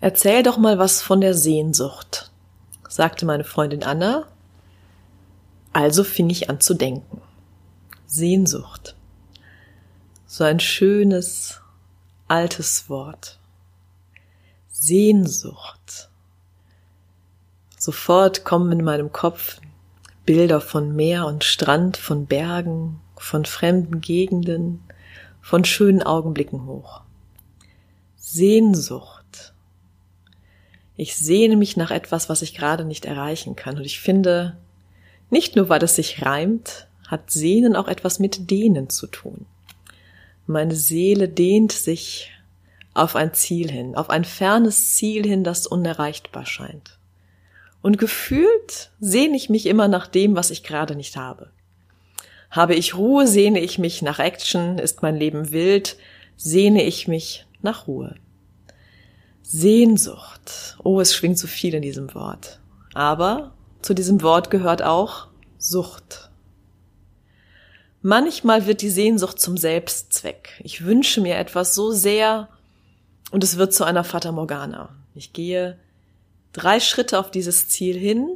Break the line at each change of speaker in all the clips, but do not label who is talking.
Erzähl doch mal was von der Sehnsucht, sagte meine Freundin Anna. Also fing ich an zu denken. Sehnsucht. So ein schönes, altes Wort. Sehnsucht. Sofort kommen in meinem Kopf Bilder von Meer und Strand, von Bergen, von fremden Gegenden, von schönen Augenblicken hoch. Sehnsucht. Ich sehne mich nach etwas, was ich gerade nicht erreichen kann. Und ich finde, nicht nur weil es sich reimt, hat Sehnen auch etwas mit Dehnen zu tun. Meine Seele dehnt sich auf ein Ziel hin, auf ein fernes Ziel hin, das unerreichbar scheint. Und gefühlt sehne ich mich immer nach dem, was ich gerade nicht habe. Habe ich Ruhe, sehne ich mich nach Action, ist mein Leben wild, sehne ich mich nach Ruhe. Sehnsucht. Oh, es schwingt so viel in diesem Wort. Aber zu diesem Wort gehört auch Sucht. Manchmal wird die Sehnsucht zum Selbstzweck. Ich wünsche mir etwas so sehr und es wird zu einer Fata Morgana. Ich gehe drei Schritte auf dieses Ziel hin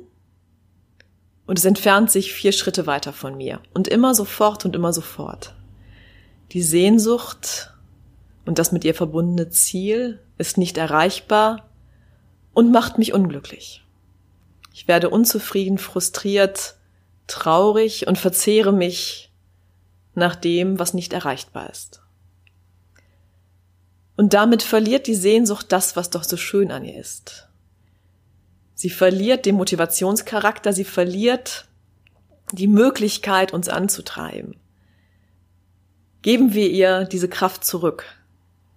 und es entfernt sich vier Schritte weiter von mir. Und immer sofort und immer sofort. Die Sehnsucht und das mit ihr verbundene Ziel ist nicht erreichbar und macht mich unglücklich. Ich werde unzufrieden, frustriert, traurig und verzehre mich nach dem, was nicht erreichbar ist. Und damit verliert die Sehnsucht das, was doch so schön an ihr ist. Sie verliert den Motivationscharakter, sie verliert die Möglichkeit, uns anzutreiben. Geben wir ihr diese Kraft zurück.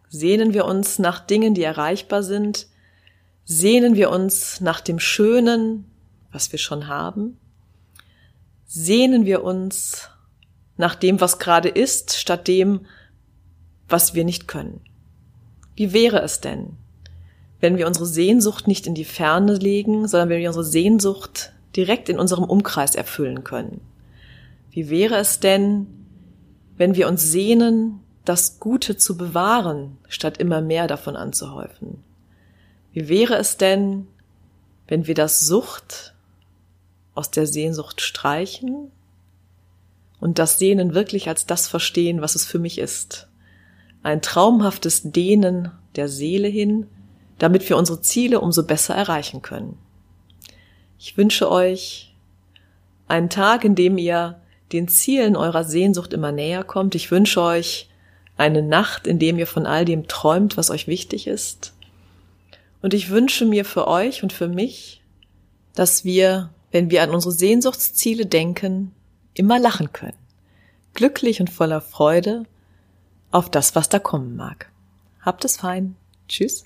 Sehnen wir uns nach Dingen, die erreichbar sind. Sehnen wir uns nach dem Schönen, was wir schon haben. Sehnen wir uns nach dem, was gerade ist, statt dem, was wir nicht können. Wie wäre es denn, wenn wir unsere Sehnsucht nicht in die Ferne legen, sondern wenn wir unsere Sehnsucht direkt in unserem Umkreis erfüllen können. Wie wäre es denn, wenn wir uns sehnen, das Gute zu bewahren, statt immer mehr davon anzuhäufen? Wie wäre es denn, wenn wir das Sucht aus der Sehnsucht streichen und das Sehnen wirklich als das verstehen, was es für mich ist? Ein traumhaftes Dehnen der Seele hin, damit wir unsere Ziele umso besser erreichen können. Ich wünsche euch einen Tag, in dem ihr den Zielen eurer Sehnsucht immer näher kommt. Ich wünsche euch eine Nacht, in dem ihr von all dem träumt, was euch wichtig ist. Und ich wünsche mir für euch und für mich, dass wir, wenn wir an unsere Sehnsuchtsziele denken, immer lachen können. Glücklich und voller Freude auf das, was da kommen mag. Habt es fein. Tschüss.